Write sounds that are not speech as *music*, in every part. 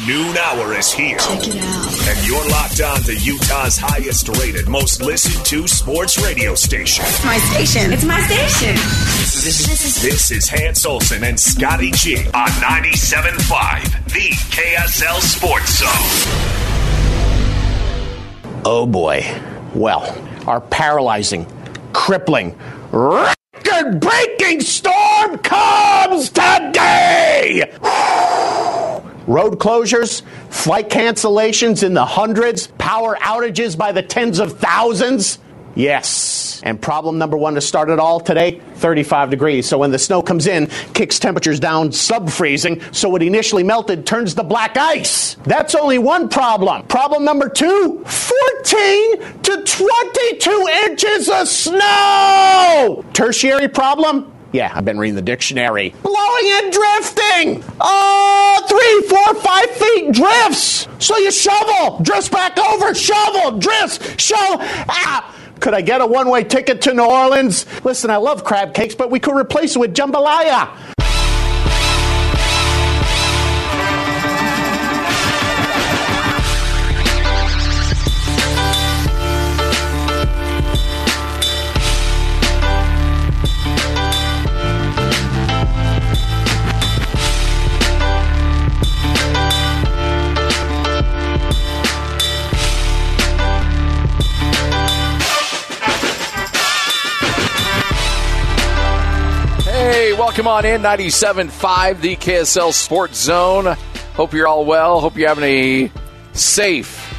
The noon hour is here. Check it out. And you're locked on to Utah's highest rated, most listened to sports radio station. It's my station. It's my station. This is, this is, this is Hans Olsen and Scotty G on 97.5, the KSL Sports Zone. Oh boy. Well, our paralyzing, crippling, record breaking storm comes today! Road closures, flight cancellations in the hundreds, power outages by the tens of thousands. Yes. And problem number one to start it all today 35 degrees. So when the snow comes in, kicks temperatures down sub freezing. So what initially melted turns to black ice. That's only one problem. Problem number two 14 to 22 inches of snow. Tertiary problem yeah, I've been reading the dictionary. Blowing and drifting! Oh, three, four, five feet drifts! So you shovel, drifts back over, shovel, drifts, shovel. Ah! Could I get a one way ticket to New Orleans? Listen, I love crab cakes, but we could replace it with jambalaya. Welcome on in 97.5, the KSL Sports Zone. Hope you're all well. Hope you're having a safe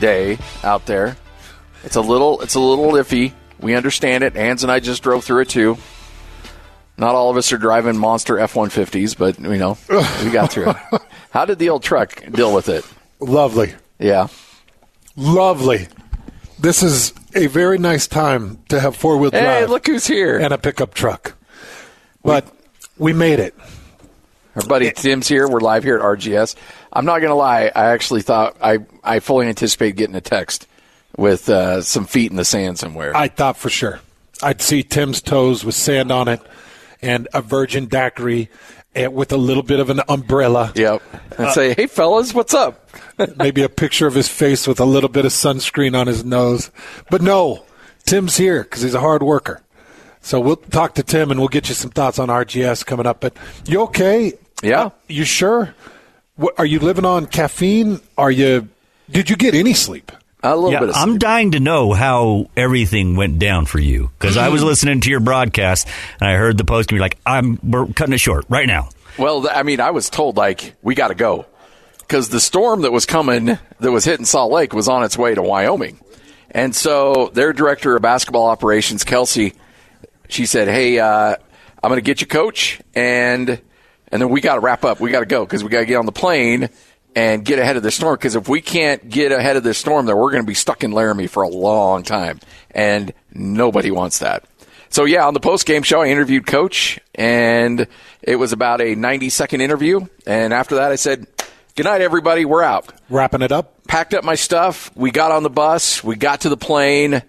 day out there. It's a little it's a little iffy. We understand it. Hans and I just drove through it too. Not all of us are driving monster F-150s, but you know, we got through it. *laughs* How did the old truck deal with it? Lovely. Yeah. Lovely. This is a very nice time to have four wheel drive. Hey, look who's here. And a pickup truck. But we made it. Our buddy Tim's here. We're live here at RGS. I'm not going to lie. I actually thought I, I fully anticipated getting a text with uh, some feet in the sand somewhere. I thought for sure. I'd see Tim's toes with sand on it and a virgin daiquiri and with a little bit of an umbrella. Yep. And say, hey, fellas, what's up? *laughs* Maybe a picture of his face with a little bit of sunscreen on his nose. But no, Tim's here because he's a hard worker. So we'll talk to Tim and we'll get you some thoughts on RGS coming up. But you okay? Yeah. Uh, you sure? What, are you living on caffeine? Are you? Did you get any sleep? A little Yeah, bit of I'm dying to know how everything went down for you because I was mm-hmm. listening to your broadcast and I heard the post and you're like, "I'm we're cutting it short right now." Well, I mean, I was told like we got to go because the storm that was coming that was hitting Salt Lake was on its way to Wyoming, and so their director of basketball operations, Kelsey, she said, "Hey, uh, I'm going to get you, coach, and and then we got to wrap up. We got to go because we got to get on the plane." And get ahead of the storm because if we can't get ahead of the storm, then we're going to be stuck in Laramie for a long time, and nobody wants that. So yeah, on the post game show, I interviewed Coach, and it was about a 90 second interview. And after that, I said, "Good night, everybody. We're out." Wrapping it up. Packed up my stuff. We got on the bus. We got to the plane,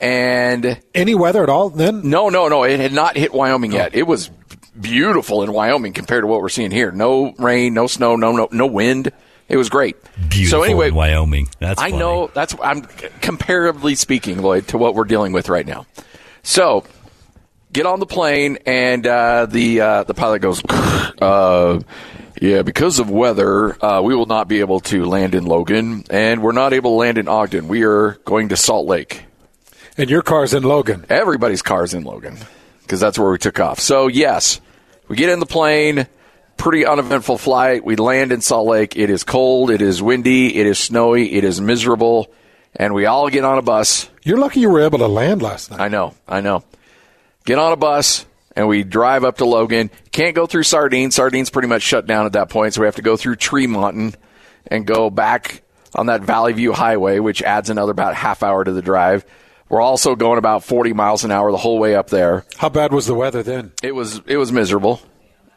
and Any weather at all? Then no, no, no. It had not hit Wyoming yet. It was beautiful in Wyoming compared to what we're seeing here. No rain, no snow, no no no wind. It was great. Beautiful so anyway, in Wyoming. That's I funny. know that's I'm comparatively speaking, Lloyd, to what we're dealing with right now. So get on the plane, and uh, the uh, the pilot goes, uh, Yeah, because of weather, uh, we will not be able to land in Logan, and we're not able to land in Ogden. We are going to Salt Lake. And your car's in Logan. Everybody's car's in Logan because that's where we took off. So, yes, we get in the plane, pretty uneventful flight. We land in Salt Lake. It is cold, it is windy, it is snowy, it is miserable, and we all get on a bus. You're lucky you were able to land last night. I know, I know. Get on a bus, and we drive up to Logan. Can't go through Sardine. Sardine's pretty much shut down at that point, so we have to go through Tremonton and go back on that Valley View Highway, which adds another about half hour to the drive. We're also going about 40 miles an hour the whole way up there. How bad was the weather then? It was it was miserable.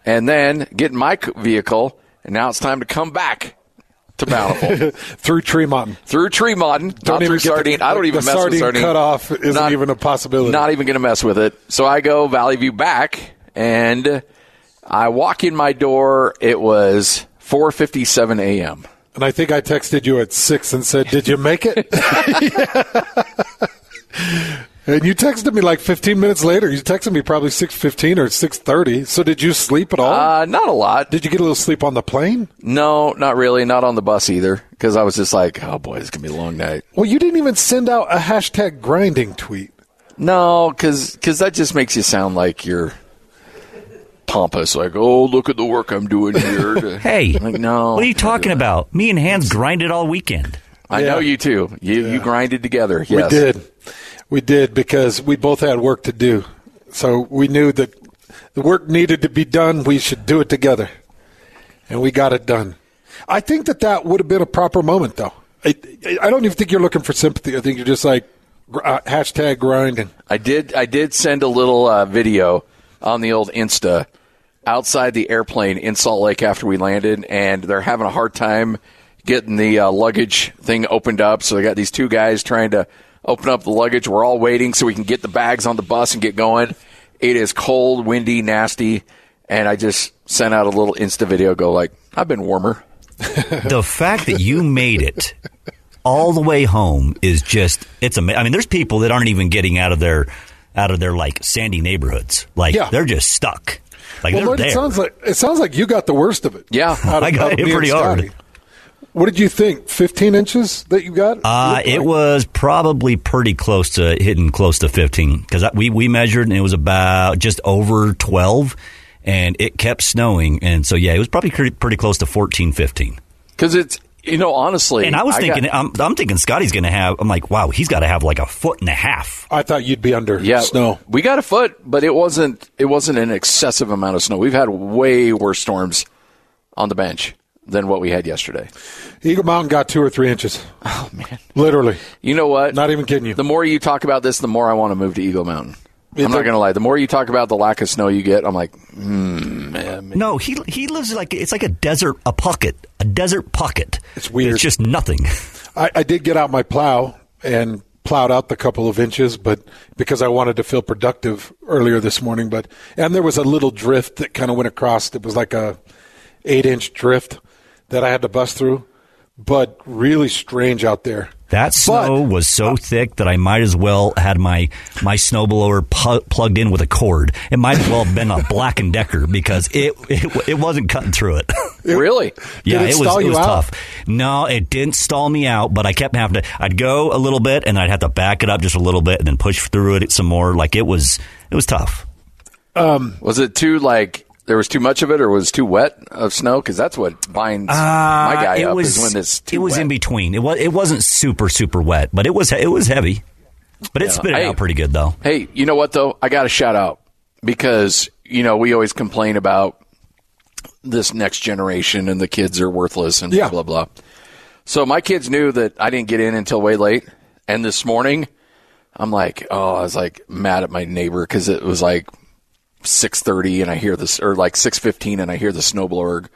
And then get in my vehicle, and now it's time to come back to Bountiful *laughs* Through Tremont. through Tremont, Don't even get the- Sardine. I don't even the mess sardine with Sardine. cutoff isn't even a possibility. Not even going to mess with it. So I go Valley View back, and I walk in my door. It was 4:57 a.m. And I think I texted you at six and said, "Did you make it?" *laughs* *laughs* and you texted me like 15 minutes later. You texted me probably 6:15 or 6:30. So did you sleep at all? Uh, not a lot. did you get a little sleep on the plane? No, not really. Not on the bus either, because I was just like, oh boy, it's gonna be a long night. Well, you didn't even send out a hashtag grinding tweet. No, because because that just makes you sound like you're pompous. Like, oh, look at the work I'm doing here. *laughs* Hey, like, no. what are you talking about? Me and Hans grinded all weekend. I know you too. You you grinded together. We Yes. did. We did because we both had work to do. So we knew that the work needed to be done. We should do it together. And we got it done. I think that that would have been a proper moment, though. I, I don't even think you're looking for sympathy. I think you're just like uh, hashtag grinding. I did. I did send a little uh, video on the old Insta outside the airplane in Salt Lake after we landed, and they're having a hard time getting the uh, luggage thing opened up. So they got these two guys trying to open up the luggage. We're all waiting so we can get the bags on the bus and get going. It is cold, windy, nasty, and I just sent out a little Insta video. Go like, I've been warmer. *laughs* the fact that you made it all the way home is just it's amazing. I mean, there's people that aren't even getting out of their out of their like sandy neighborhoods. Like Yeah. they're just stuck. Like well, they're Lloyd, there. it sounds like it sounds like you got the worst of it. Yeah. Of- *laughs* I got out of hit pretty hard. Scotty. What did you think? 15 inches that you got? Uh, it like- was probably pretty close to hitting close to 15 because we, we measured and it was about just over 12 and it kept snowing. And so, yeah, it was probably pretty, pretty close to 14, 15. Because it's you know honestly, And I was got- thinking, I'm, I'm thinking Scotty's going to have, I'm like, wow, he's got to have like a foot and a half. I thought you'd be under yeah, snow. We got a foot, but it wasn't. It wasn't an excessive amount of snow. We've had way worse storms on the bench than what we had yesterday. Eagle Mountain got two or three inches. Oh man! Literally. You know what? Not even kidding you. The more you talk about this, the more I want to move to Eagle Mountain. It's I'm not going to lie. The more you talk about the lack of snow you get, I'm like, hmm, man. No, he he lives like it's like a desert, a pocket, a desert pocket. It's weird. It's just nothing. *laughs* I, I did get out my plow and plowed out the couple of inches, but because I wanted to feel productive earlier this morning. But and there was a little drift that kind of went across. It was like a eight inch drift that I had to bust through. But really strange out there. That snow was so thick that I might as well had my my snowblower pu- plugged in with a cord. It might as well have been a *laughs* Black and Decker because it it, it wasn't cutting through it. really? yeah, it it, was stall it was out? tough. No, it didn't stall me out, but I kept having to. I'd go a little bit and I'd have to back it up just a little bit and then push through it some more. Like it was it was tough. Um, was it too like there was too much of it, or was too wet of snow? Because that's what binds my guy Uh, it up was is when it's too it was wet. in between. It was it wasn't super super wet, but it was it was heavy. But it Yeah. spit it Hey. out pretty good though. Hey, you know what though? I got to shout out because you know we always complain about this next generation and the kids are worthless and Yeah. blah blah blah. So my kids knew that I didn't get in until way late, and this morning I'm like, oh, I was like mad at my neighbor because it was like six thirty and I hear this or like six fifteen and I hear the snowblower.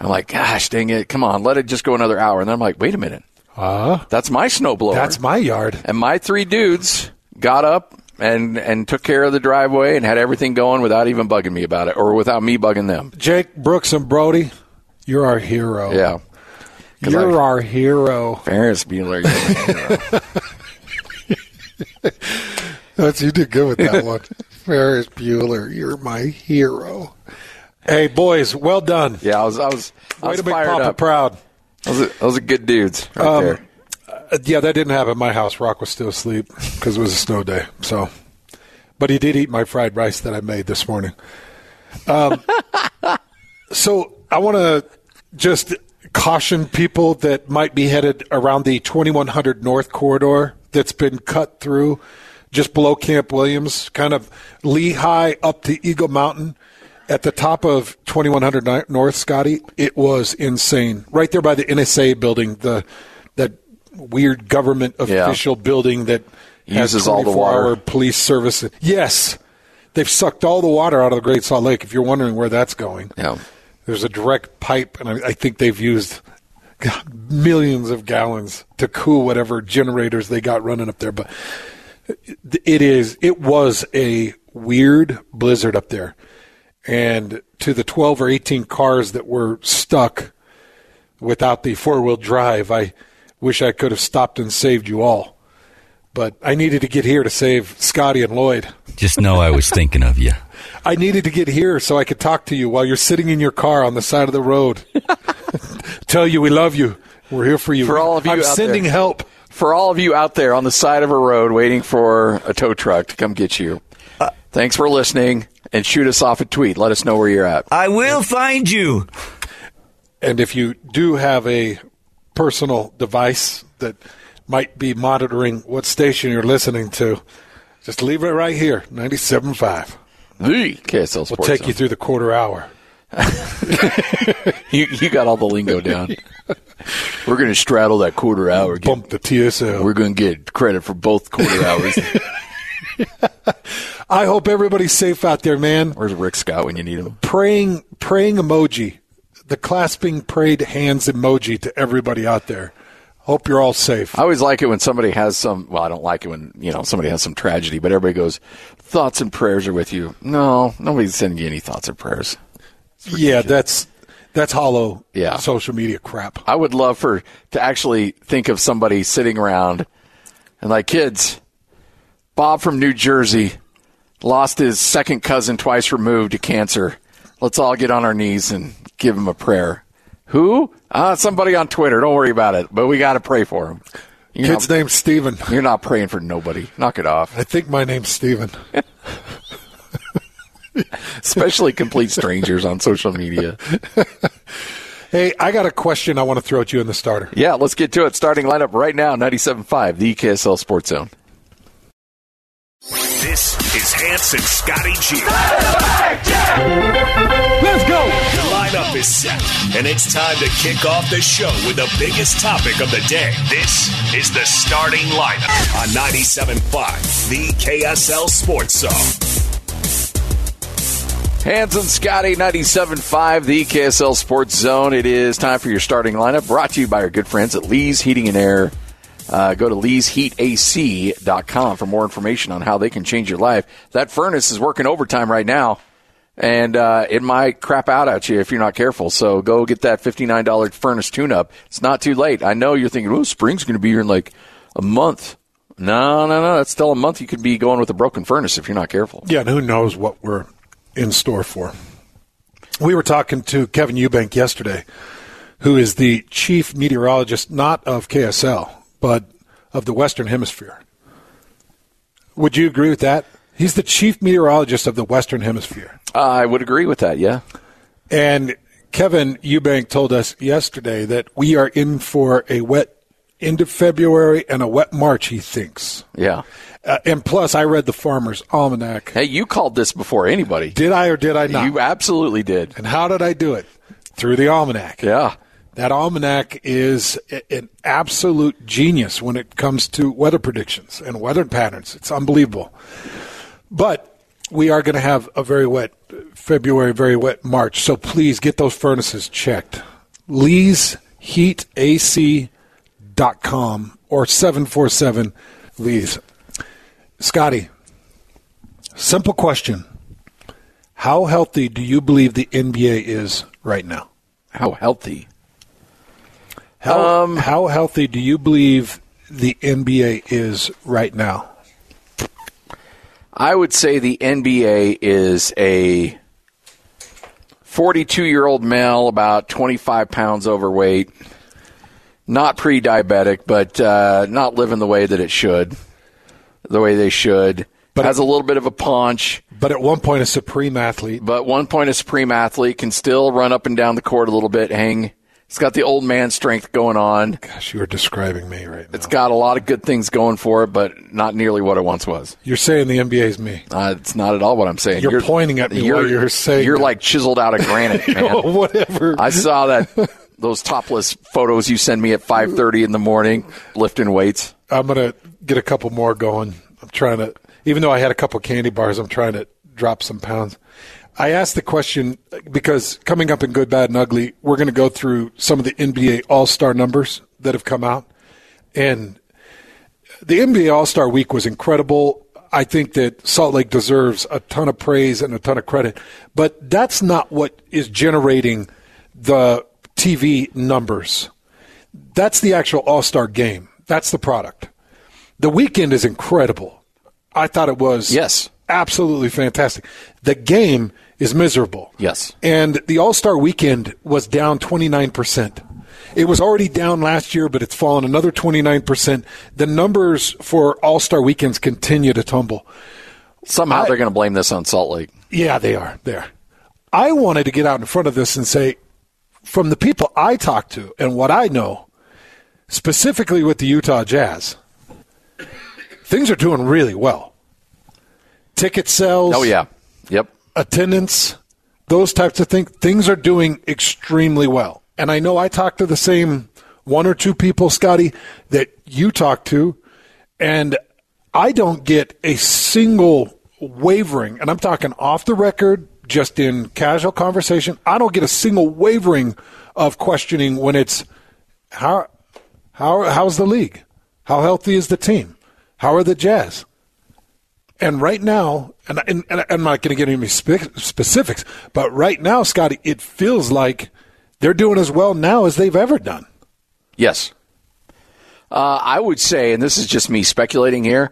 I'm like, gosh, dang it, come on, let it just go another hour. And then I'm like, wait a minute, Uh, that's my snowblower. that's my yard. And my three dudes got up and and took care of the driveway and had everything going without even bugging me about it or without me bugging them. Jake, Brooks, and Brody, you're our hero. Yeah. You're I- our hero. Ferris Bueller. you're hero. *laughs* That's you did good with that *laughs* one. Ferris Bueller, you're my hero. Hey, boys, well done. Yeah, I was. I was. I Way was to make fired Papa up. proud. Those are, those are good dudes right Um, there. Uh, yeah, that didn't happen at my house. Rock was still asleep because it was a snow day. So, but he did eat my fried rice that I made this morning. Um, *laughs* so I want to just caution people that might be headed around the 2100 North corridor that's been cut through just below Camp Williams, kind of Lehi up to Eagle Mountain. At the top of 2100 North, Scotty, it was insane. Right there by the NSA building, the that weird government Yeah. official building that has Uses all the water. police service. Yes, they've sucked all the water out of the Great Salt Lake. If you're wondering where that's going, Yeah. there's a direct pipe, and I, I think they've used God, millions of gallons to cool whatever generators they got running up there. But it- it is, it was a weird blizzard up there, and to the 12 or 18 cars that were stuck without the four wheel drive, I wish I could have stopped and saved you all. But I needed to get here to save Scotty and Lloyd. Just know I was thinking of you. *laughs* I needed to get here so I could talk to you while you're sitting in your car on the side of the road. *laughs* Tell you we love you. We're here for you. For all of you I'm out sending there. help. For all of you out there on the side of a road waiting for a tow truck to come get you, Uh, thanks for listening and shoot us off a tweet. Let us know where you're at. I will find you. And if you do have a personal device that might be monitoring what station you're listening to, just leave it right here, 97.5. The KSL We'll take Zone. you through the quarter hour. *laughs* You, you got all the lingo down. *laughs* We're going to straddle that quarter hour. Get- Bump the TSL. We're going to get credit for both quarter hours. *laughs* I hope everybody's safe out there, man. Where's Rick Scott when you need him? praying praying emoji, the clasping prayed hands emoji to everybody out there. Hope you're all safe. I always like it when somebody has some. Well, I don't like it when you know somebody has some tragedy, but everybody goes, "Thoughts and prayers are with you." No, nobody's sending you any thoughts or prayers. Yeah, that's that's hollow Yeah. social media crap. I would love for to actually think of somebody sitting around and like kids. Bob from New Jersey lost his second cousin twice removed to cancer. Let's all get on our knees and give him a prayer. Who? Uh, somebody on Twitter. Don't worry about it. But we got to pray for him. You're Kid's not, name's Steven. you're not praying for nobody. Knock it off. I think my name's Steven. *laughs* *laughs* Especially complete strangers on social media. *laughs* Hey, I got a question I want to throw at you in the starter. Yeah, let's get to it. Starting lineup right now 97.5, the KSL Sports Zone. This is Hans and Scotty G. Let's go. The lineup is set, and it's time to kick off the show with the biggest topic of the day. This is the starting lineup on 97.5, the KSL Sports Zone. Hans and Scotty, 97.5, the KSL Sports Zone. It is time for your starting lineup, brought to you by our good friends at Lee's Heating and Air. Uh, go to leesheatac.com for more information on how they can change your life. That furnace is working overtime right now, and uh, it might crap out at you if you're not careful. So go get that $59 furnace tune-up. It's not too late. I know you're thinking, oh, spring's going to be here in like a month. No, no, no. That's still a month. You could be going with a broken furnace if you're not careful. Yeah, and who knows what we're in store for. We were talking to Kevin Eubank yesterday, who is the chief meteorologist, not of KSL, but of the Western Hemisphere. Would you agree with that? He's the chief meteorologist of the Western Hemisphere. I would agree with that, yeah. And Kevin Eubank told us yesterday that we are in for a wet end of February and a wet March, he thinks. Yeah. Uh, and plus, I read the Farmer's Almanac. Hey, you called this before anybody. Did I or did I not? You absolutely did. And how did I do it? Through the almanac. Yeah. That almanac is an absolute genius when it comes to weather predictions and weather patterns. It's unbelievable. But we are going to have a very wet February, very wet March. So please get those furnaces checked. Lee's Heat AC.com or 747 Lee's. Scotty, simple question. How healthy do you believe the NBA is right now? How healthy? How, Um, how healthy do you believe the NBA is right now? I would say the NBA is a 42 year old male, about 25 pounds overweight, not pre diabetic, but uh, not living the way that it should, the way they should. But has a little bit of a punch. But at one point, a supreme athlete. But one point, a supreme athlete can still run up and down the court a little bit, hang. It's got the old man strength going on. Gosh, you are describing me right now. It's got a lot of good things going for it, but not nearly what it once was. You're saying the NBA is me. Uh, it's not at all what I'm saying. You're, pointing at me while you're saying You're that. like chiseled out of granite, *laughs* man. Whatever. I saw that those topless photos you send me at 5:30 in the morning lifting weights. I'm gonna get a couple more going. I'm trying to, even though I had a couple candy bars, I'm trying to drop some pounds. I asked the question because coming up in Good, Bad, and Ugly, we're going to go through some of the NBA All Star numbers that have come out, and the NBA All Star Week was incredible. I think that Salt Lake deserves a ton of praise and a ton of credit, but that's not what is generating the TV numbers. That's the actual All Star game. That's the product. The weekend is incredible. I thought it was yes, absolutely fantastic. The game is miserable. Yes, and the All Star weekend was down twenty nine percent. It was already down last year, but it's fallen another 29%. The numbers for All Star weekends continue to tumble. Somehow I, they're going to blame this on Salt Lake. Yeah, they are. There. I wanted to get out in front of this and say, from the people I talk to and what I know, specifically with the Utah Jazz, things are doing really well. Ticket sales. Oh, yeah. Yep. Attendance, those types of things. Things are doing extremely well. And I know I talked to the same one or two people, Scotty, that you talk to, and I don't get a single wavering, and I'm talking off the record, just in casual conversation. I don't get a single wavering of questioning when it's how how how's the league? How healthy is the team? How are the Jazz? And right now, and, and, and I'm not going to get any spe- specifics, but right now, Scotty, it feels like they're doing as well now as they've ever done. Yes. Uh, I would say, and this is just me speculating here,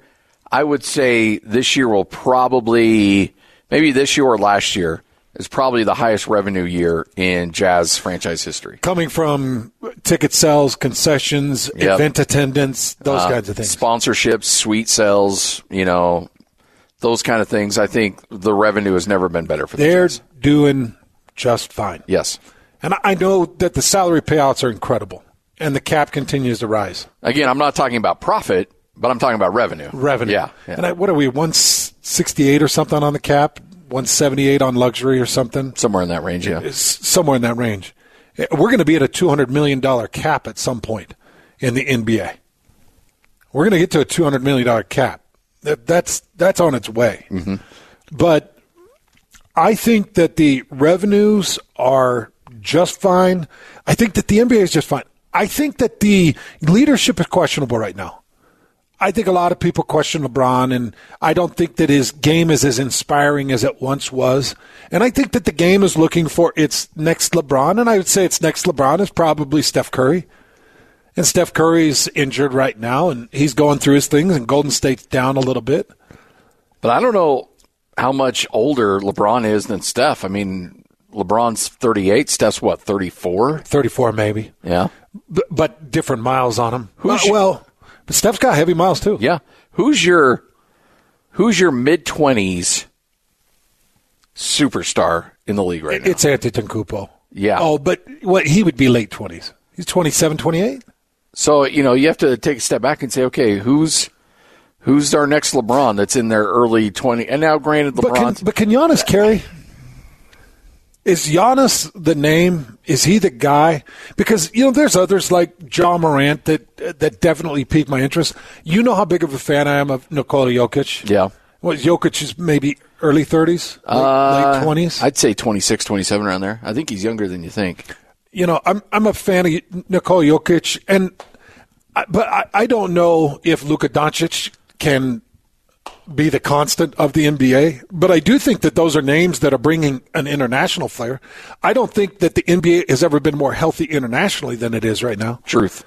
I would say this year will probably, maybe this year or last year, is probably the highest revenue year in Jazz franchise history. Coming from ticket sales, concessions, Yep. event attendance, those Uh, kinds of things. Sponsorships, suite sales, you know, those kind of things. I think the revenue has never been better for the They're Jazz. doing just fine. Yes. And I know that the salary payouts are incredible, and the cap continues to rise. Again, I'm not talking about profit, but I'm talking about revenue. Revenue. Yeah. yeah. And I, what are we, 168 or something on the cap? 178 on luxury or something? Somewhere in that range, yeah. It's somewhere in that range. We're going to be at a $200 million cap at some point in the NBA. We're going to get to a $200 million cap. That, that's, that's on its way. Mm-hmm. But I think that the revenues are just fine. I think that the NBA is just fine. I think that the leadership is questionable right now. I think a lot of people question LeBron, and I don't think that his game is as inspiring as it once was. And I think that the game is looking for its next LeBron, and I would say its next LeBron is probably Steph Curry. And Steph Curry's injured right now, and he's going through his things, and Golden State's down a little bit. But I don't know how much older LeBron is than Steph. I mean, LeBron's 38, Steph's what, 34? 34 maybe. Yeah. But, but different miles on him. Who's- Uh, well, but Steph's got heavy miles too. Yeah. Who's your who's your mid 20s superstar in the league right now? It's Antetokounmpo. Yeah. Oh, but what he would be late 20s. He's 27, 28. So, you know, you have to take a step back and say, okay, who's who's our next LeBron that's in their early 20 and now granted But can, LeBron but can Giannis carry? Is Giannis the name? Is he the guy? Because you know, there's others like Ja Morant that that definitely piqued my interest. You know how big of a fan I am of Nikola Jokic. Yeah. What Jokic is maybe early 30s, late, Uh, late 20s. I'd say 26, 27 around there. I think he's younger than you think. you know, I'm I'm a fan of Nikola Jokic, and but I, I don't know if Luka Doncic can be the constant of the NBA. But I do think that those are names that are bringing an international flair. I don't think that the NBA has ever been more healthy internationally than it is right now. Truth.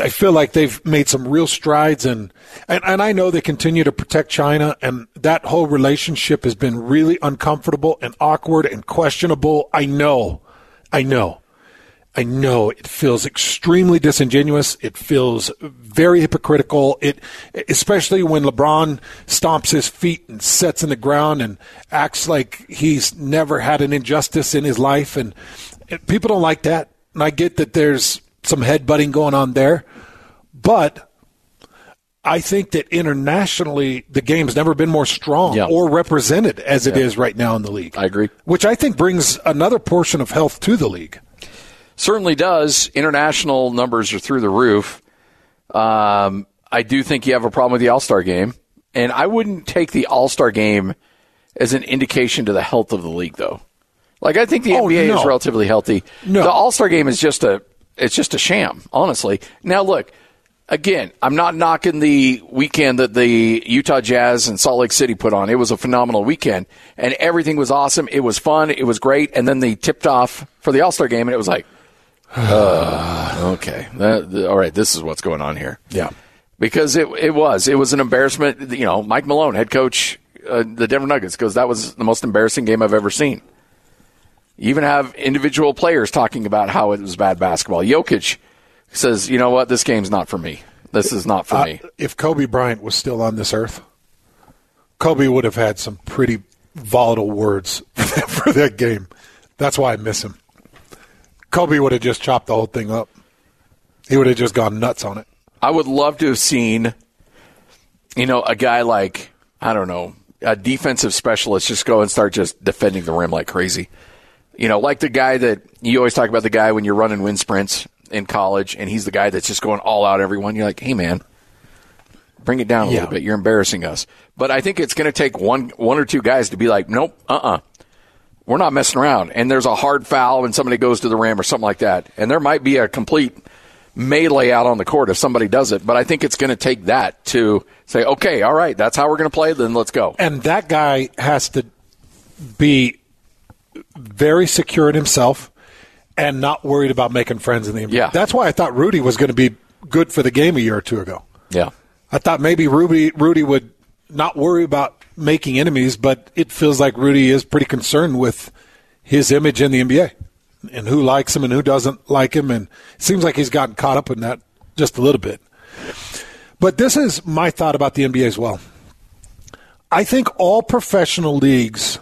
I feel like they've made some real strides, and, and and I know they continue to protect China, and that whole relationship has been really uncomfortable and awkward and questionable. I know, I know, I know. It feels extremely disingenuous. It feels very hypocritical. It, especially when LeBron stomps his feet and sets in the ground and acts like he's never had an injustice in his life, and, people don't like that. And I get that there's some headbutting going on there. But I think that internationally, the game's never been more strong Yeah. or represented as it Yeah. is right now in the league. I agree. Which I think brings another portion of health to the league. Certainly does. International numbers are through the roof. Um, I do think you have a problem with the All Star game, and I wouldn't take the All Star game as an indication to the health of the league, though. Like I think the Oh, NBA no. is relatively healthy. No. The All Star game is just a it's just a sham, honestly. Now look, again, I'm not knocking the weekend that the Utah Jazz and Salt Lake City put on. It was a phenomenal weekend, and everything was awesome. It was fun. It was great, and then they tipped off for the All Star game, and it was like, uh, okay, that, all right, this is what's going on here. Yeah. Because it it was it was an embarrassment. You know, Mike Malone, head coach, uh, the Denver Nuggets, goes that was the most embarrassing game I've ever seen. You even have individual players talking about how it was bad basketball. Jokic says, "You know what? This game's not for me. This is not for Uh, me." if Kobe Bryant was still on this earth, Kobe would have had some pretty volatile words *laughs* for that game. That's why I miss him. Kobe would have just chopped the whole thing up. He would have just gone nuts on it. I would love to have seen, you know, a guy like I don't know, a defensive specialist just go and start just defending the rim like crazy. You know, like the guy that you always talk about the guy when you're running wind sprints in college, and he's the guy that's just going all out everyone. You're like, hey man, bring it down a Yeah. little bit. You're embarrassing us. But I think it's going to take one one or two guys to be like, nope, uh uh we're not messing around. And there's a hard foul and somebody goes to the rim or something like that. And there might be a complete melee out on the court if somebody does it. But I think it's going to take that to say, okay, all right, that's how we're going to play. Then let's go. And that guy has to be very secure in himself and not worried about making friends in the NBA. Yeah. That's why I thought Rudy was going to be good for the game a year or two ago. Yeah. I thought maybe Rudy Rudy would not worry about making enemies, but it feels like Rudy is pretty concerned with his image in the NBA and who likes him and who doesn't like him, and it seems like he's gotten caught up in that just a little bit. But this is my thought about the NBA as well. I think all professional leagues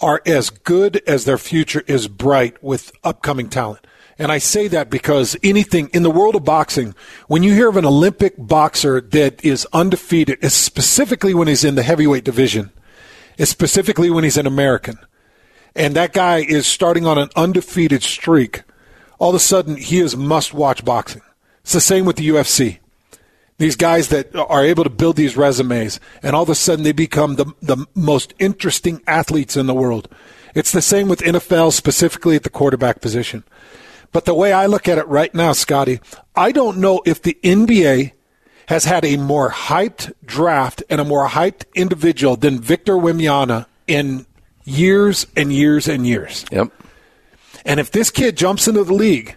are as good as their future is bright with upcoming talent. And I say that because anything in the world of boxing, when you hear of an Olympic boxer that is undefeated, specifically when he's in the heavyweight division, is specifically when he's an American, and that guy is starting on an undefeated streak, all of a sudden he is must watch boxing. It's the same with the UFC these guys that are able to build these resumes and all of a sudden they become the, the most interesting athletes in the world. It's the same with NFL, specifically at the quarterback position. But the way I look at it right now, Scotty, I don't know if the NBA has had a more hyped draft and a more hyped individual than Victor Wembanyama in years and years and years. Yep. And if this kid jumps into the league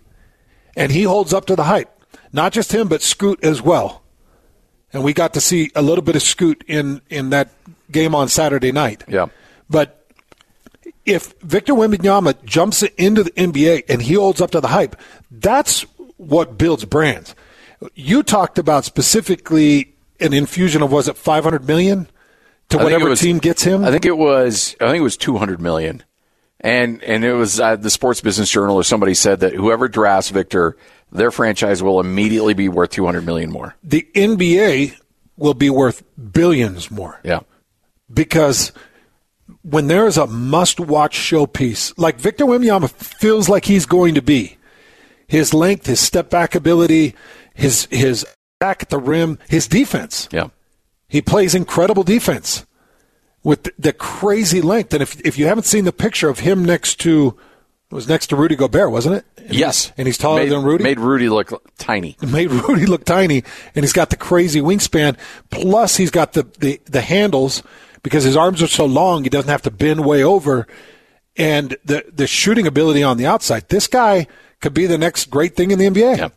and he holds up to the hype, not just him, but Scoot as well. And we got to see a little bit of Scoot in, in that game on Saturday night. Yeah. But if Victor Wembanyama jumps into the NBA and he holds up to the hype, that's what builds brands. You talked about specifically an infusion of was it 500 million to whatever was- team gets him? I think it was. I think it was two hundred million, and and it was uh, the Sports Business Journal or somebody said that whoever drafts Victor, their franchise will immediately be worth two hundred million more. the NBA will be worth billions more. Yeah. because when there is a must-watch showpiece like Victor Wembanyama feels like he's going to be, his length, his step back ability, his his back at the rim, his defense. Yeah. He plays incredible defense with the, crazy length. And if if you haven't seen the picture of him next to it was next to Rudy Gobert, wasn't it? And Yes. and he's taller made, than Rudy. Made Rudy look tiny. *laughs* made Rudy look tiny, and he's got the crazy wingspan. Plus, he's got the, the, the handles because his arms are so long, he doesn't have to bend way over. And the, the shooting ability on the outside. This guy could be the next great thing in the NBA. Yeah.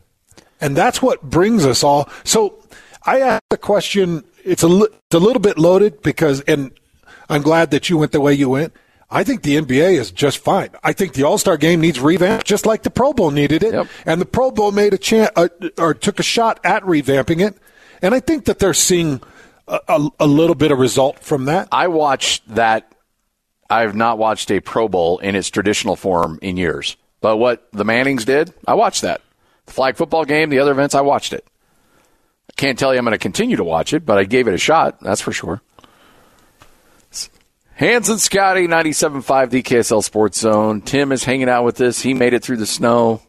And that's what brings us all. So I asked the question. It's a, it's a little bit loaded because, and I'm glad that you went the way you went. I think the NBA is just fine. I think the All Star game needs revamp, just like the Pro Bowl needed it. Yep. And the Pro Bowl made a chance uh, or took a shot at revamping it. And I think that they're seeing a, a, a little bit of result from that. I watched that. I have not watched a Pro Bowl in its traditional form in years. But what the Mannings did, I watched that. The flag football game, the other events, I watched it. I can't tell you I'm going to continue to watch it, but I gave it a shot. That's for sure. Hans and Scotty, 97.5 DKSL Sports Zone. Tim is hanging out with us. He made it through the snow.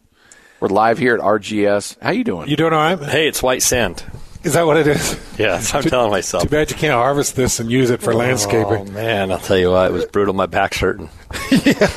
We're live here at RGS. How you doing? You doing all right? Hey, it's white sand. Is that what it is? Yeah, that's what I'm telling myself. Too bad you can't harvest this and use it for Oh landscaping. man, I'll tell you what, it was brutal. My back's hurting. *laughs* Yeah.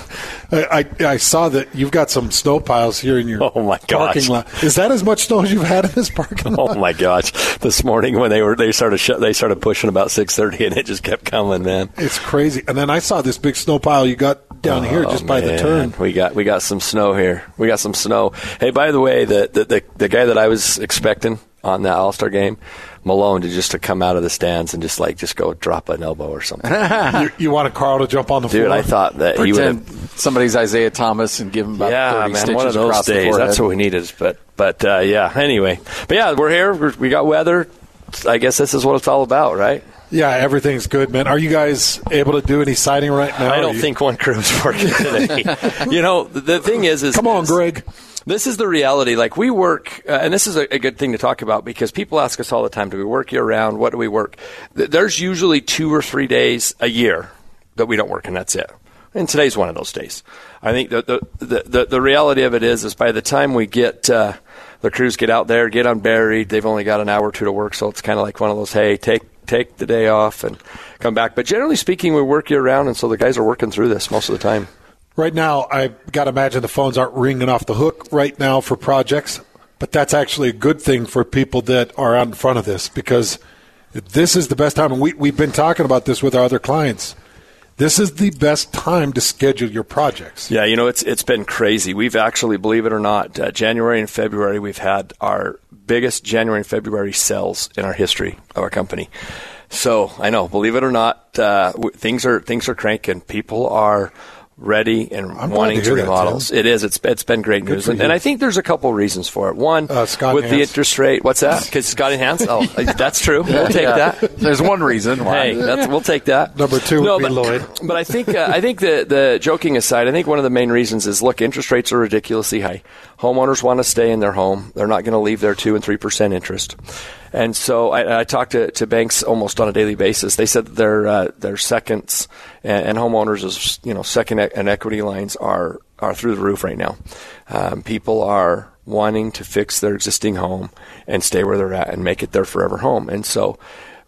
I, I, I saw that you've got some snow piles here in your Oh, my gosh. parking lot. Is that as much snow as you've had in this parking *laughs* oh, lot? Oh my gosh! This morning when they were they started sh- they started pushing about six thirty and it just kept coming, man. It's crazy. And then I saw this big snow pile you got down oh, here Oh, just by the turn. We got we got some snow here. We got some snow. Hey, by the way, the the the, the guy that I was expecting on that All Star game, Malone, to just to come out of the stands and just like just go drop an elbow or something. *laughs* you, you wanted Karl to jump on the Dude, floor? I thought that he would. Somebody's Isaiah Thomas and give him about yeah, 30 man, stitches one of those across days. That's what we needed. But but uh, yeah. Anyway, but yeah, we're here. We're, we got weather. I guess this is what it's all about, right? Yeah, everything's good, man. Are you guys able to do any siding right now? I don't you- think one crew is working today. *laughs* you know, the, the thing is, is Come on, Greg. This is the reality. Like we work, uh, and this is a, a good thing to talk about because people ask us all the time: Do we work year round? What do we work? Th- There's usually two or three days a year that we don't work, and that's it. And today's one of those days. I think the the, the, the, the reality of it is, is by the time we get uh, the crews get out there, get unburied, they've only got an hour or two to work, so it's kind of like one of those, hey, take take the day off and come back. But generally speaking, we work year round, and so the guys are working through this most of the time. Right now, I've got to imagine the phones aren't ringing off the hook right now for projects, but that's actually a good thing for people that are out in front of this because this is the best time. And we, we've been talking about this with our other clients. This is the best time to schedule your projects. Yeah, you know it's it's been crazy. We've actually, believe it or not, uh, January and February we've had our biggest January and February sales in our history of our company. So I know, believe it or not, uh, things are things are cranking. People are ready and I'm wanting to to hear that, remodel. It is. It's it's been great Good news, and, and I think there's a couple reasons for it. One, Uh, Scott with the interest rate. What's that? *laughs* Because Scott Hans. Oh, *laughs* that's true. We'll take Yeah. that. There's one reason why. Hey, that's, we'll take that. Number two would no, be but, Lloyd. But I think uh, I think the the joking aside, I think one of the main reasons is look, interest rates are ridiculously high. Homeowners want to stay in their home; they're not going to leave their two and three percent interest. And so I, I talk to, to banks almost on a daily basis. They said their uh, their seconds and, and homeowners is you know second and equity lines are are through the roof right now. Um, people are wanting to fix their existing home and stay where they're at and make it their forever home. And so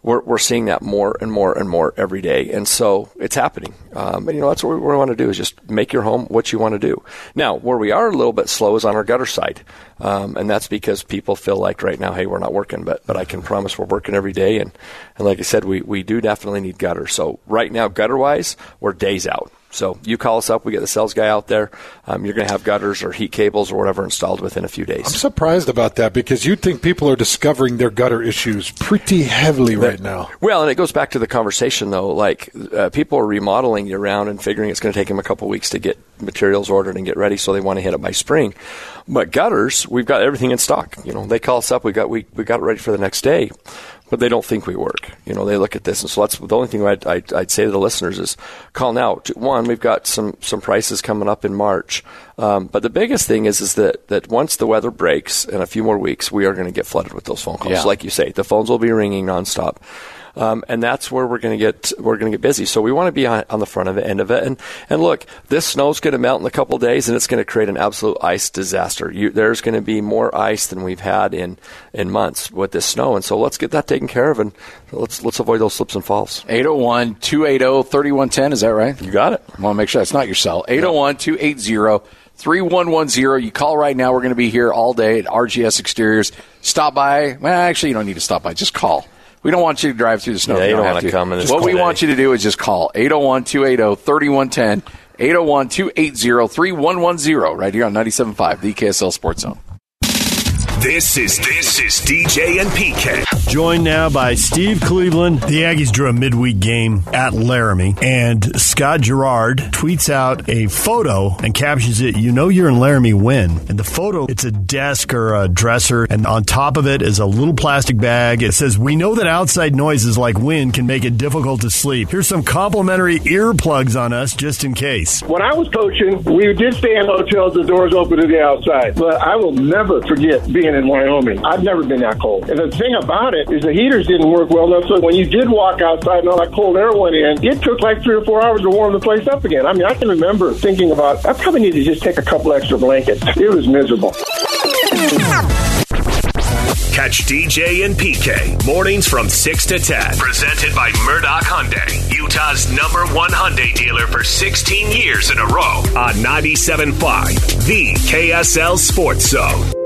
we're, we're seeing that more and more and more every day. And so it's happening. Um, and, you know, that's what we, want to do is just make your home what you want to do. Now, where we are a little bit slow is on our gutter side. Um, and that's because people feel like right now, hey, we're not working, but, but I can promise we're working every day. And, and like I said, we, we do definitely need gutter. So right now, gutter wise, we're days out. So you call us up, we get the sales guy out there. Um, you're going to have gutters or heat cables or whatever installed within a few days. I'm surprised about that because you'd think people are discovering their gutter issues pretty heavily right now. Well, and it goes back to the conversation though. Like uh, people are remodeling year round and figuring it's going to take them a couple weeks to get materials ordered and get ready, so they want to hit it by spring. But gutters, we've got everything in stock. You know, they call us up, we got we, we got it ready for the next day. But they don't think we work. You know, they look at this, and so that's the only thing I'd, I'd, I'd say to the listeners is call now. One, we've got some some prices coming up in March, um, but the biggest thing is is that that once the weather breaks in a few more weeks, we are going to get flooded with those phone calls. Yeah. Like you say, the phones will be ringing nonstop. Um, and that's where we're going to get we're going to get busy. So we want to be on, on the front of it, end of it. And and look, this snow's going to melt in a couple days, and it's going to create an absolute ice disaster. You, there's going to be more ice than we've had in in months with this snow. And so let's get that taken care of, and let's let's avoid those slips and falls. 801 280 3110. Is that right? You got it. I want to make sure that's not your cell. 801 280 3110. You call right now. We're going to be here all day at RGS Exteriors. Stop by. Well, actually, you don't need to stop by. Just call. We don't want you to drive through the snow. Yeah, you don't have wanna come in What we cold want you to do is just call 801 280 3110. 801 280 3110 right here on 97.5, the KSL Sports Zone. This is this is DJ and PK. Joined now by Steve Cleveland. The Aggies drew a midweek game at Laramie, and Scott Garrard tweets out a photo and captions it, You know you're in Laramie when. And the photo, it's a desk or a dresser, and on top of it is a little plastic bag. It says, We know that outside noises like wind can make it difficult to sleep. Here's some complimentary earplugs on us just in case. When I was coaching, we did stay in hotels, the doors open to the outside. But I will never forget being in Wyoming. I've never been that cold. And the thing about it is the heaters didn't work well enough. So when you did walk outside and all that cold air went in, it took like three or four hours to warm the place up again. I mean, I can remember thinking about, I probably need to just take a couple extra blankets. It was miserable. Catch DJ and PK mornings from 6 to 10. Presented by Murdoch Hyundai, Utah's number one Hyundai dealer for 16 years in a row on 97.5, the KSL Sports Zone.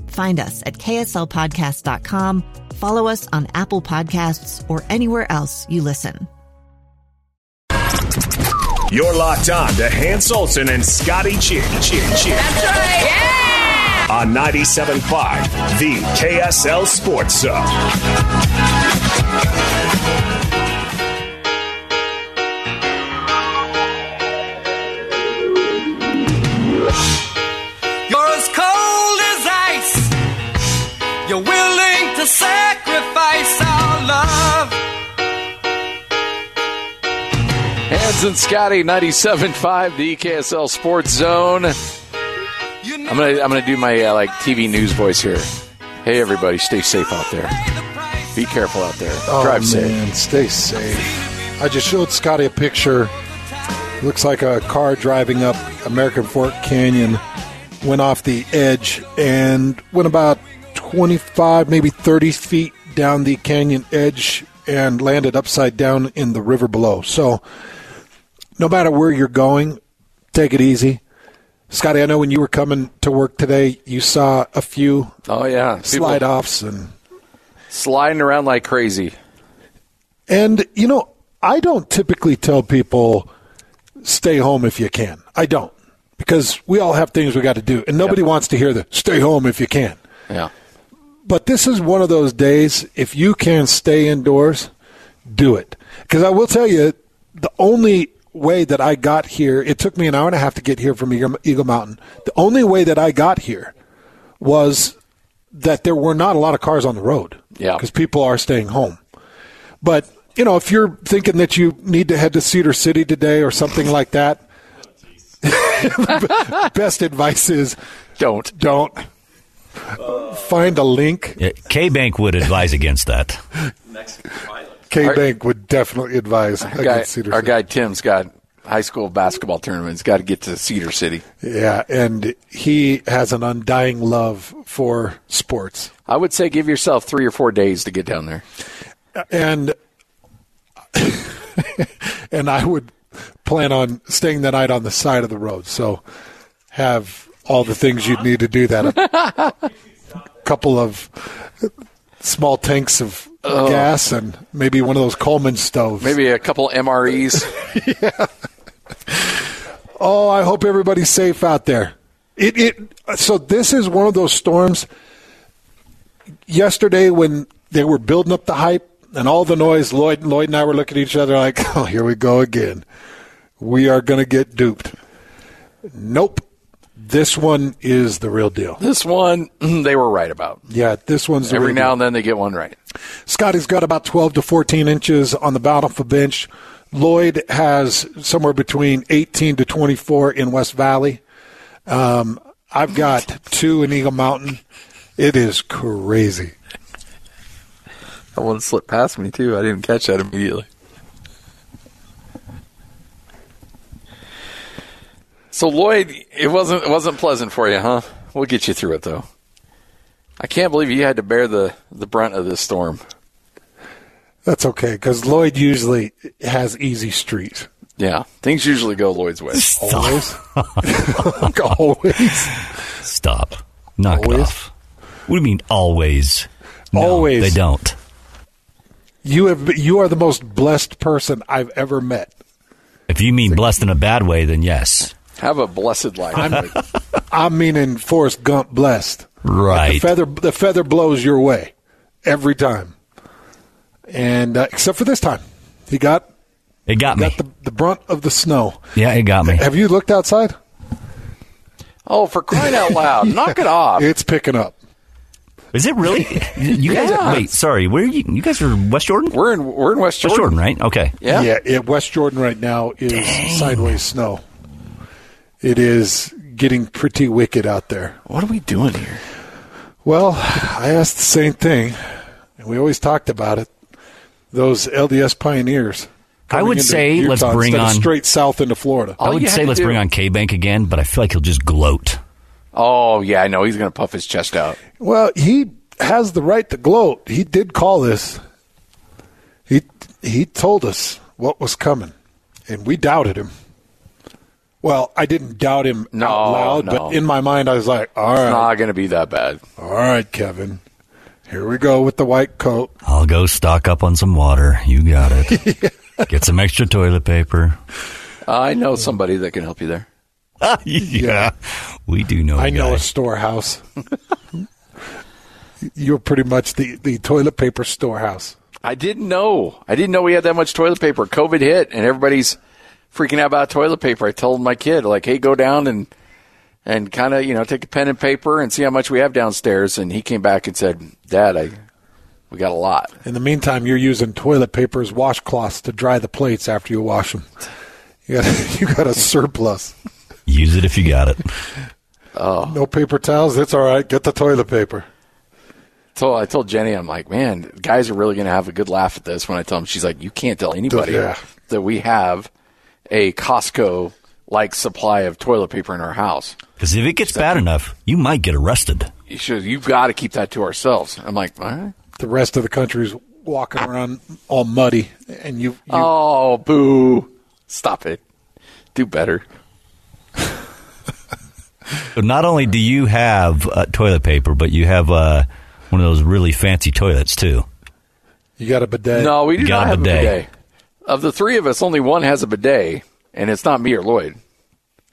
Find us at kslpodcast.com, follow us on Apple Podcasts, or anywhere else you listen. You're locked on to Hans Olsen and Scotty Chin Chin Chin. That's right. Yeah! On 97.5, the KSL Sports Zone. Hans and Scotty, 97.5, the KSL Sports Zone. I'm gonna I'm gonna do my uh, like TV news voice here. Hey everybody, stay safe out there. Be careful out there. Oh, Drive safe. man, stay safe. I just showed Scotty a picture. Looks like a car driving up American Fork Canyon went off the edge and went about 25, maybe 30 feet down the canyon edge and landed upside down in the river below. So, no matter where you're going, take it easy. Scotty, I know when you were coming to work today, you saw a few Oh yeah, People slide offs and sliding around like crazy. And, you know, I don't typically tell people stay home if you can. I don't. Because we all have things we got to do. And nobody wants to hear the stay home if you can. Yeah. But this is one of those days, if you can stay indoors, do it. Because I will tell you, the only way that I got here, it took me an hour and a half to get here from Eagle Eagle Mountain. The only way that I got here was that there were not a lot of cars on the road. Yeah. Because people are staying home. But, you know, if you're thinking that you need to head to Cedar City today or something like that, *laughs* best advice is don't. Don't. Find a link. Yeah, Eubank would advise against that. Eubank would definitely advise Our guy, against Cedar our City. guy Tim's got high school basketball tournaments. Got to get to Cedar City. Yeah, and he has an undying love for sports. I would say give yourself three or four days to get down there. And *laughs* and I would plan on staying the night on the side of the road. So have all the things you'd need to do that. A *laughs* couple of small tanks of Oh. gas and maybe one of those Coleman stoves. Maybe a couple MREs. *laughs* yeah. Oh, I hope everybody's safe out there. It, it so this is one of those storms. Yesterday, when they were building up the hype and all the noise, Lloyd, Lloyd and I were looking at each other like, *laughs* "Oh, here we go again. We are going to get duped." Nope, This one is the real deal. This one, *clears throat* they were right about. Yeah, this one's the Every real now deal. and then they get one right. Scotty's got about 12 to 14 inches on the Bountiful bench. Lloyd has somewhere between 18 to 24 in West Valley. Um, I've got two in Eagle Mountain. It is crazy. That one slipped past me too. I didn't catch that immediately. So Lloyd, it wasn't it wasn't pleasant for you, huh? We'll get you through it though. I can't believe you had to bear the the brunt of this storm. That's okay because Lloyd usually has easy street. Yeah, things usually go Lloyd's way. Always. *laughs* *laughs* always. Stop. Knock it Always? off. What do you mean always? No, Always. They don't. You have you are the most blessed person I've ever met. If you mean blessed in a bad way, then yes. Have a blessed life. I'm, I'm meaning Forrest Gump blessed. The Right. feather the feather blows your way every time, and uh, except for this time, he got It got me. got the, the brunt of the snow. Yeah, it got me. Have you looked outside? oh, for crying out loud! *laughs* Knock it off. It's picking up. Is it really? You guys? Yeah. Wait, sorry. Where are you? You guys are West Jordan. We're in we're in West West Jordan. Jordan, right? Okay. Yeah. Yeah, it, West Jordan right now is sideways snow. It is getting pretty wicked out there. What are we doing here? Well, I asked the same thing, and we always talked about it. Those LDS pioneers. I would into say let's bring on- straight south into Florida. I would say let's do- bring on Eubank again, but I feel like he'll just gloat. Oh yeah, I know he's gonna puff his chest out. Well, he has the right to gloat. He did call this. He he told us what was coming, and we doubted him. Well, I didn't doubt him No, out loud, no. but in my mind, I was like, "All It's right, not gonna be that bad. all right, Kevin, here we go with the white coat." I'll go stock up on some water. You got it. *laughs* *laughs* Get some extra toilet paper. I know somebody that can help you there. *laughs* yeah, we do know. a I know guy. a storehouse. You're pretty much the, the toilet paper storehouse. I didn't know. I didn't know we had that much toilet paper. COVID hit, and everybody's freaking out about toilet paper. I told my kid, like, "Hey, go down and and kind of, you know, take a pen and paper and see how much we have downstairs." And he came back and said, "Dad, I we got a lot." In the meantime, you're using toilet paper as washcloths to dry the plates after you wash them. *laughs* You got, you got a surplus. Use it if you got it. *laughs* Oh, No paper towels? It's all right. Get the toilet paper. so I told Jenny, I'm like, "Man, guys are really going to have a good laugh at this." When I tell them, she's like, "You can't tell anybody Yeah. that we have a Costco." Like supply of toilet paper in our house. Because if it gets bad enough, you might get arrested. You should. You've got to keep that to ourselves. I'm like, all right. The rest of the country's walking around all muddy, and you, you Oh, boo. Stop it. Do better. *laughs* So not only do you have uh, toilet paper, but you have uh, one of those really fancy toilets too. you got a bidet. No, we do You got not a have bidet. a bidet. Of the three of us, only one has a bidet, and it's not me or Lloyd.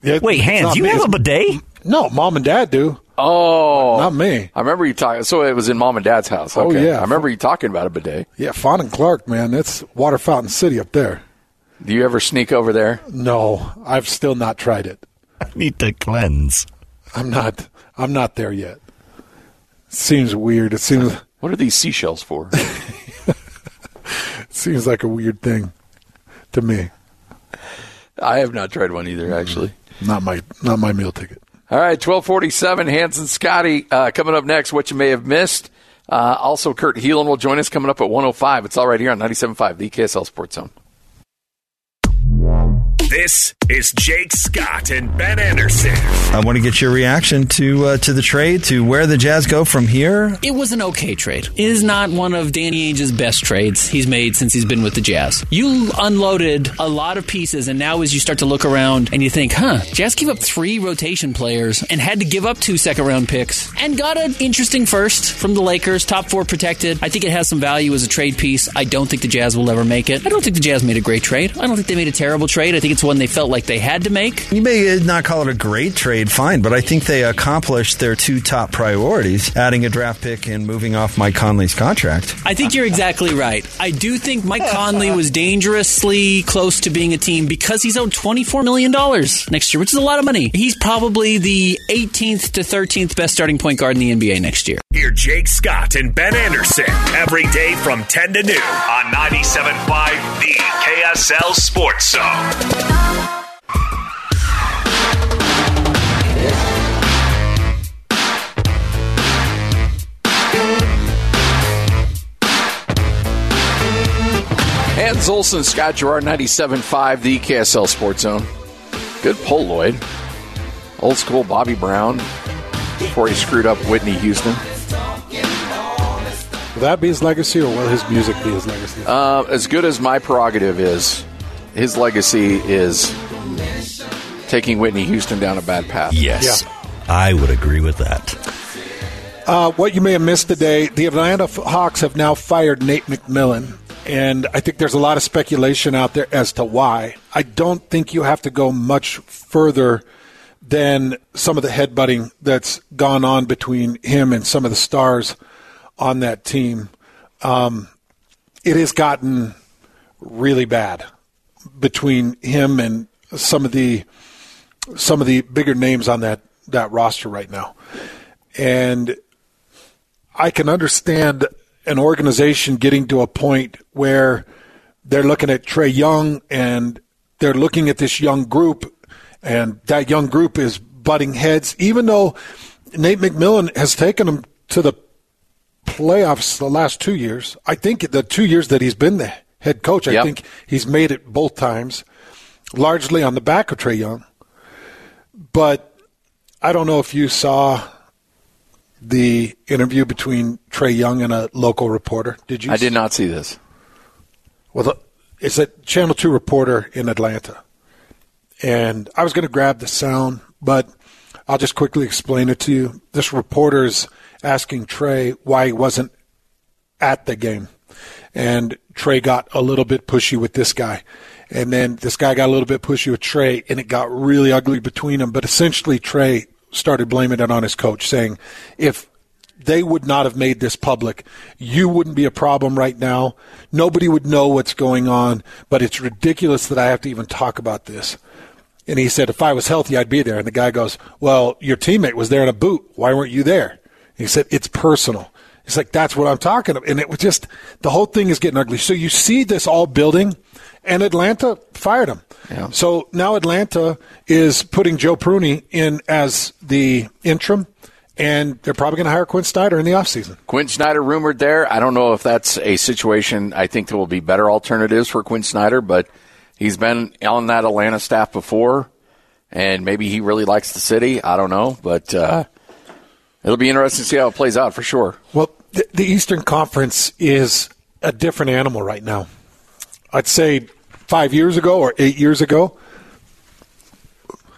Yeah, Wait, it's Hans, you me. have a bidet? No, mom and dad do. Oh, Not me. I remember you talking. So it was in mom and dad's house. Oh, Okay. yeah. I remember you talking about a bidet. Yeah, Fawn and Clark, man, that's Water Fountain City up there. Do you ever sneak over there? No, I've still not tried it. I need to cleanse. I'm not. I'm not there yet. Seems weird. It seems. What are these seashells for? It *laughs* seems like a weird thing to me. I have not tried one either, actually. Not my. Not my meal ticket. All right, twelve forty-seven. Hans and Scotty uh, coming up next. What you may have missed. Uh, also, Kurt Heelan will join us coming up at one hundred five. It's all right here on 97.5, the KSL Sports Zone. This is Jake Scott and Ben Anderson. I want to get your reaction to uh, to the trade, to where the Jazz go from here. It was an okay trade. It is not one of Danny Ainge's best trades he's made since he's been with the Jazz. You unloaded a lot of pieces, and now as you start to look around and you think, huh, Jazz gave up three rotation players and had to give up two second round picks and got an interesting first from the Lakers, top four protected. I think it has some value as a trade piece. I don't think the Jazz will ever make it. I don't think the Jazz made a great trade. I don't think they made a terrible trade. I think it's it's one they felt like they had to make. You may not call it a great trade, fine, but I think they accomplished their two top priorities adding a draft pick and moving off Mike Conley's contract. I think you're exactly right. I do think Mike Conley was dangerously close to being a team because he's owed $24 million next year, which is a lot of money. He's probably the 18th to 13th best starting point guard in the NBA next year. Hear Jake Scott and Ben Anderson every day from 10 to noon on 97.5 The KSL Sports Zone. Hans Olsen, Scott Garrard, 97.5, the KSL Sports Zone. Good pull, Lloyd. Old school Bobby Brown before he screwed up Whitney Houston. Will that be his legacy, or will his music be his legacy? Uh, as good as my prerogative is, his legacy is taking Whitney Houston down a bad path. Yes. I would agree with that. Uh, what you may have missed today, the Atlanta Hawks have now fired Nate McMillan. And I think there's a lot of speculation out there as to why. I don't think you have to go much further than some of the headbutting that's gone on between him and some of the stars on that team. Um, it has gotten really bad between him and some of the some of the bigger names on that that roster right now. And I can understand an organization getting to a point where they're looking at Trae Young and they're looking at this young group, and that young group is butting heads. Even though Nate McMillan has taken them to the playoffs the last two years, I think the two years that he's been the head coach, I Yep. think he's made it both times, largely on the back of Trae Young. But I don't know if you saw the interview between Trae Young and a local reporter. Did you? I did not see this. Well, the, it's a Channel 2 reporter in Atlanta. And I was going to grab the sound, but I'll just quickly explain it to you. This reporter is asking Trae why he wasn't at the game. And Trae got a little bit pushy with this guy. And then this guy got a little bit pushy with Trae, and it got really ugly between them. But essentially, Trey started blaming it on his coach, saying, if they would not have made this public. You wouldn't be a problem right now. Nobody would know what's going on, but it's ridiculous that I have to even talk about this. And he said, if I was healthy, I'd be there. And the guy goes, well, your teammate was there in a boot. Why weren't you there? He said, it's personal. It's like, that's what I'm talking about. And it was just, the whole thing is getting ugly. So you see this all building, and Atlanta fired him. Yeah. So now Atlanta is putting Joe Prunty in as the interim, and they're probably going to hire Quinn Snyder in the offseason. Quinn Snyder rumored there. I don't know if that's a situation. I think there will be better alternatives for Quinn Snyder, but he's been on that Atlanta staff before, and maybe he really likes the city. I don't know, but uh, it'll be interesting to see how it plays out for sure. Well, the, the Eastern Conference is a different animal right now. I'd say five years ago or eight years ago,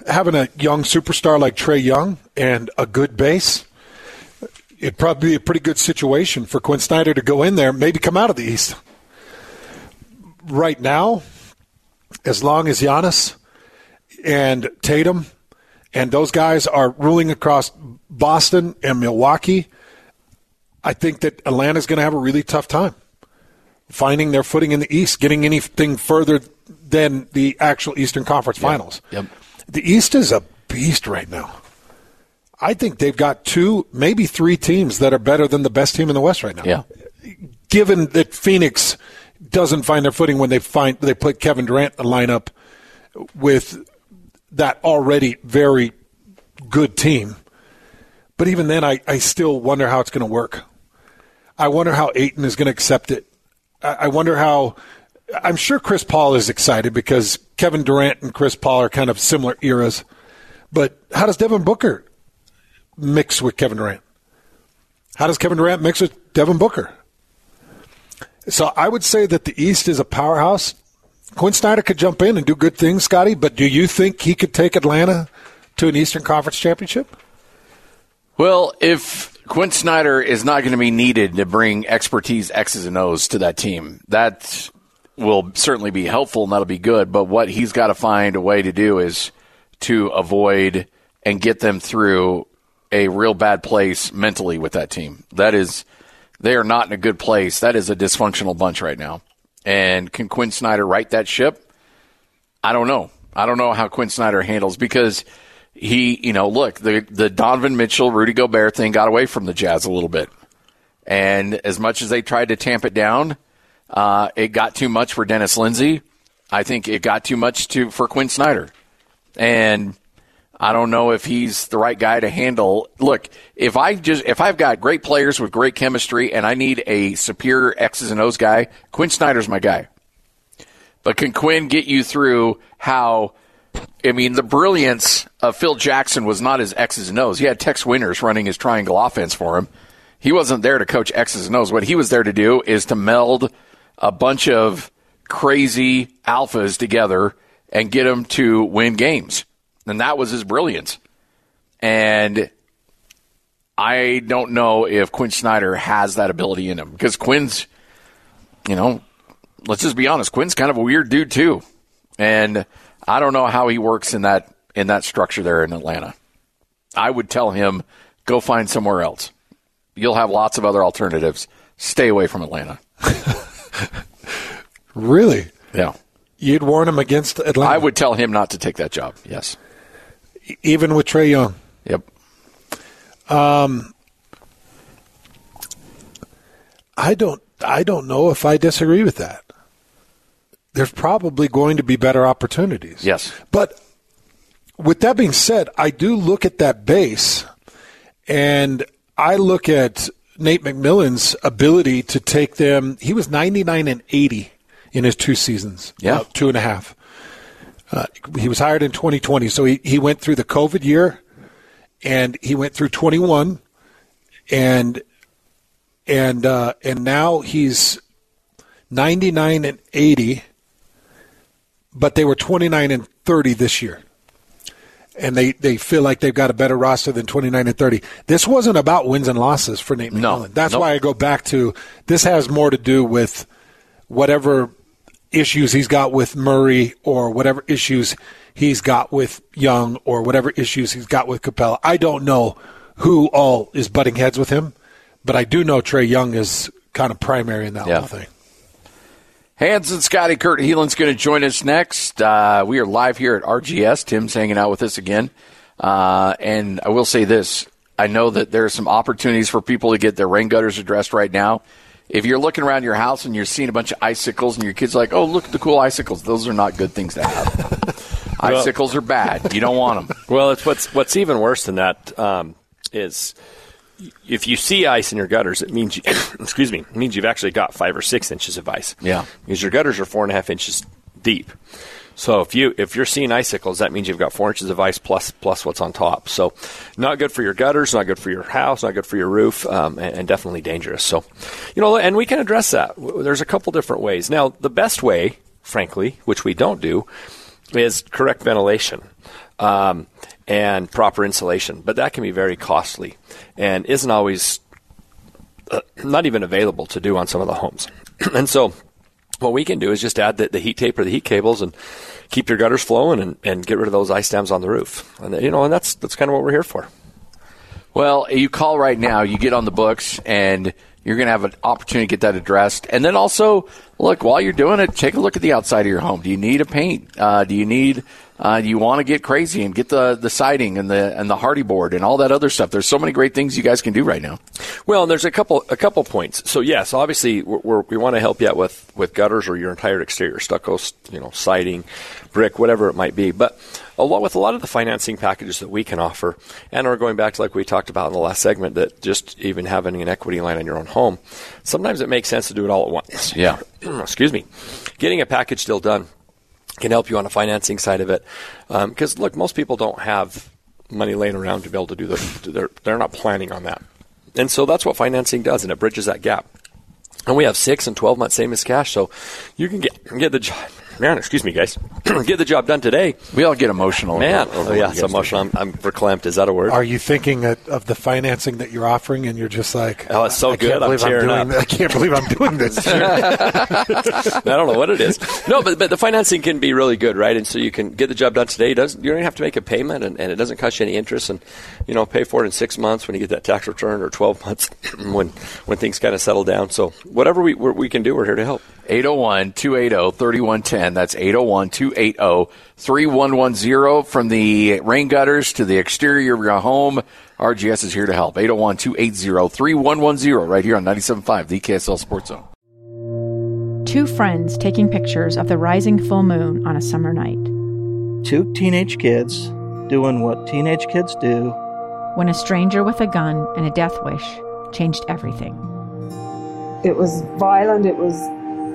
having a young superstar like Trae Young and a good base, it'd probably be a pretty good situation for Quinn Snyder to go in there, maybe come out of the East. Right now, as long as Giannis and Tatum and those guys are ruling across Boston and Milwaukee, I think that Atlanta's going to have a really tough time finding their footing in the East, getting anything further than the actual Eastern Conference Finals. Yep. The East is a beast right now. I think they've got two, maybe three teams that are better than the best team in the West right now. Yeah. Given that Phoenix doesn't find their footing when they find they put Kevin Durant in the lineup with that already very good team. But even then, I, I still wonder how it's going to work. I wonder how Ayton is going to accept it. I, wonder how. I'm sure Chris Paul is excited because Kevin Durant and Chris Paul are kind of similar eras. But how does Devin Booker mix with Kevin Durant? How does Kevin Durant mix with Devin Booker? So I would say that the East is a powerhouse. Quinn Snyder could jump in and do good things, Scotty, but do you think he could take Atlanta to an Eastern Conference championship? Well, if Quinn Snyder is not going to be needed to bring expertise X's and O's to that team, that will certainly be helpful and that'll be good. But what he's got to find a way to do is to avoid and get them through a real bad place mentally with that team. That is, they are not in a good place. That is a dysfunctional bunch right now. And can Quinn Snyder right that ship? I don't know. I don't know how Quinn Snyder handles because he, you know, look, the the Donovan Mitchell, Rudy Gobert thing got away from the Jazz a little bit. And as much as they tried to tamp it down, uh, it got too much for Dennis Lindsey. I think it got too much to for Quinn Snyder. And I don't know if he's the right guy to handle. Look, if I just if I've got great players with great chemistry and I need a superior X's and O's guy, Quinn Snyder's my guy. But can Quinn get you through how I mean, the brilliance of Phil Jackson was not his X's and O's. He had Tex Winters running his triangle offense for him. He wasn't there to coach X's and O's. What he was there to do is to meld a bunch of crazy alphas together and get them to win games. And that was his brilliance. And I don't know if Quinn Snyder has that ability in him because Quinn's, you know, let's just be honest, Quinn's kind of a weird dude too. And I don't know how he works in that in that structure there in Atlanta. I would tell him go find somewhere else. You'll have lots of other alternatives. Stay away from Atlanta. *laughs* really? Yeah. You'd warn him against Atlanta. I would tell him not to take that job. Yes. Even with Trae Young. Yep. Um, I don't. I don't know if I disagree with that. There's probably going to be better opportunities. Yes. But with that being said, I do look at that base, and I look at Nate McMillan's ability to take them. He was 99 and 80 in his two seasons. Yeah. Uh, two and a half. Uh, he was hired in 2020, so he, he went through the COVID year, and he went through 21, and and uh, and now he's 99 and 80, but they were 29 and 30 this year. And they, they feel like they've got a better roster than 29 and 30. This wasn't about wins and losses for Nate McMillan. No. That's Nope. why I go back to this has more to do with whatever issues he's got with Murray or whatever issues he's got with Young or whatever issues he's got with Capela. I don't know who all is butting heads with him, but I do know Trae Young is kind of primary in that Yeah. whole thing. Hans and Scotty Kurt Heelan's going to join us next. Uh, we are live here at RGS. Tim's hanging out with us again. Uh, and I will say this I know that there are some opportunities for people to get their rain gutters addressed right now. If you're looking around your house and you're seeing a bunch of icicles and your kid's like, oh, look at the cool icicles, those are not good things to have. *laughs* icicles are bad. You don't want them. Well, it's what's what's even worse than that um, is if you see ice in your gutters, it means you, *coughs* excuse me, it means you've actually got five or six inches of ice. Yeah. because your gutters are four and a half inches deep. So if you if you're seeing icicles, that means you've got four inches of ice plus plus what's on top. So not good for your gutters, not good for your house, not good for your roof, um, and, and definitely dangerous. So you know, and we can address that. There's a couple different ways. Now, the best way, frankly, which we don't do, is correct ventilation. Um, and proper insulation, but that can be very costly and isn't always uh, not even available to do on some of the homes. *clears throat* and so, what we can do is just add the, the heat tape or the heat cables and keep your gutters flowing and, and get rid of those ice dams on the roof. And you know, and that's that's kind of what we're here for. Well, you call right now, you get on the books, and you're going to have an opportunity to get that addressed. And then also, look, while you're doing it, take a look at the outside of your home. Do you need a paint? Uh, do you need? Uh, you want to get crazy and get the, the siding and the and the hardy board and all that other stuff? There's so many great things you guys can do right now. Well, and there's a couple a couple points. So yes, obviously we're, we're, we want to help you out with with gutters or your entire exterior, stucco, you know, siding, brick, whatever it might be. But along with a lot of the financing packages that we can offer, and we're going back to like we talked about in the last segment, that just even having an equity line on your own home, sometimes it makes sense to do it all at once. Yeah. *clears throat* Excuse me. Getting a package deal done can help you on the financing side of it. Um, because look, most people don't have money laying around to be able to do the. They're they're not planning on that, and so that's what financing does, and it bridges that gap. And we have six and twelve months same as cash, so you can get get the job. Man, excuse me, guys, *clears throat* get the job done today. We all get emotional. Man, over- over oh yeah, you it's emotional. I'm, I'm verklempt. Is that a word? Are you thinking of of the financing that you're offering, and you're just like, Oh, it's so I good. Can't I'm believe I'm, tearing doing up. I can't believe I'm doing this. *laughs* I don't know what it is. No, but, but the financing can be really good, right? And so you can get the job done today. It doesn't, you don't even have to make a payment, and, and it doesn't cost you any interest. And you know, pay for it in six months when you get that tax return, or twelve months *clears throat* when when things kind of settle down. So whatever we we can do, we're here to help. 801 280 3110. That's 801 280 3110. From the rain gutters to the exterior of your home, RGS is here to help. 801 280 3110 right here on 97.5, the KSL Sports Zone. Two friends taking pictures of the rising full moon on a summer night. Two teenage kids doing what teenage kids do. When a stranger with a gun and a death wish changed everything. It was violent, it was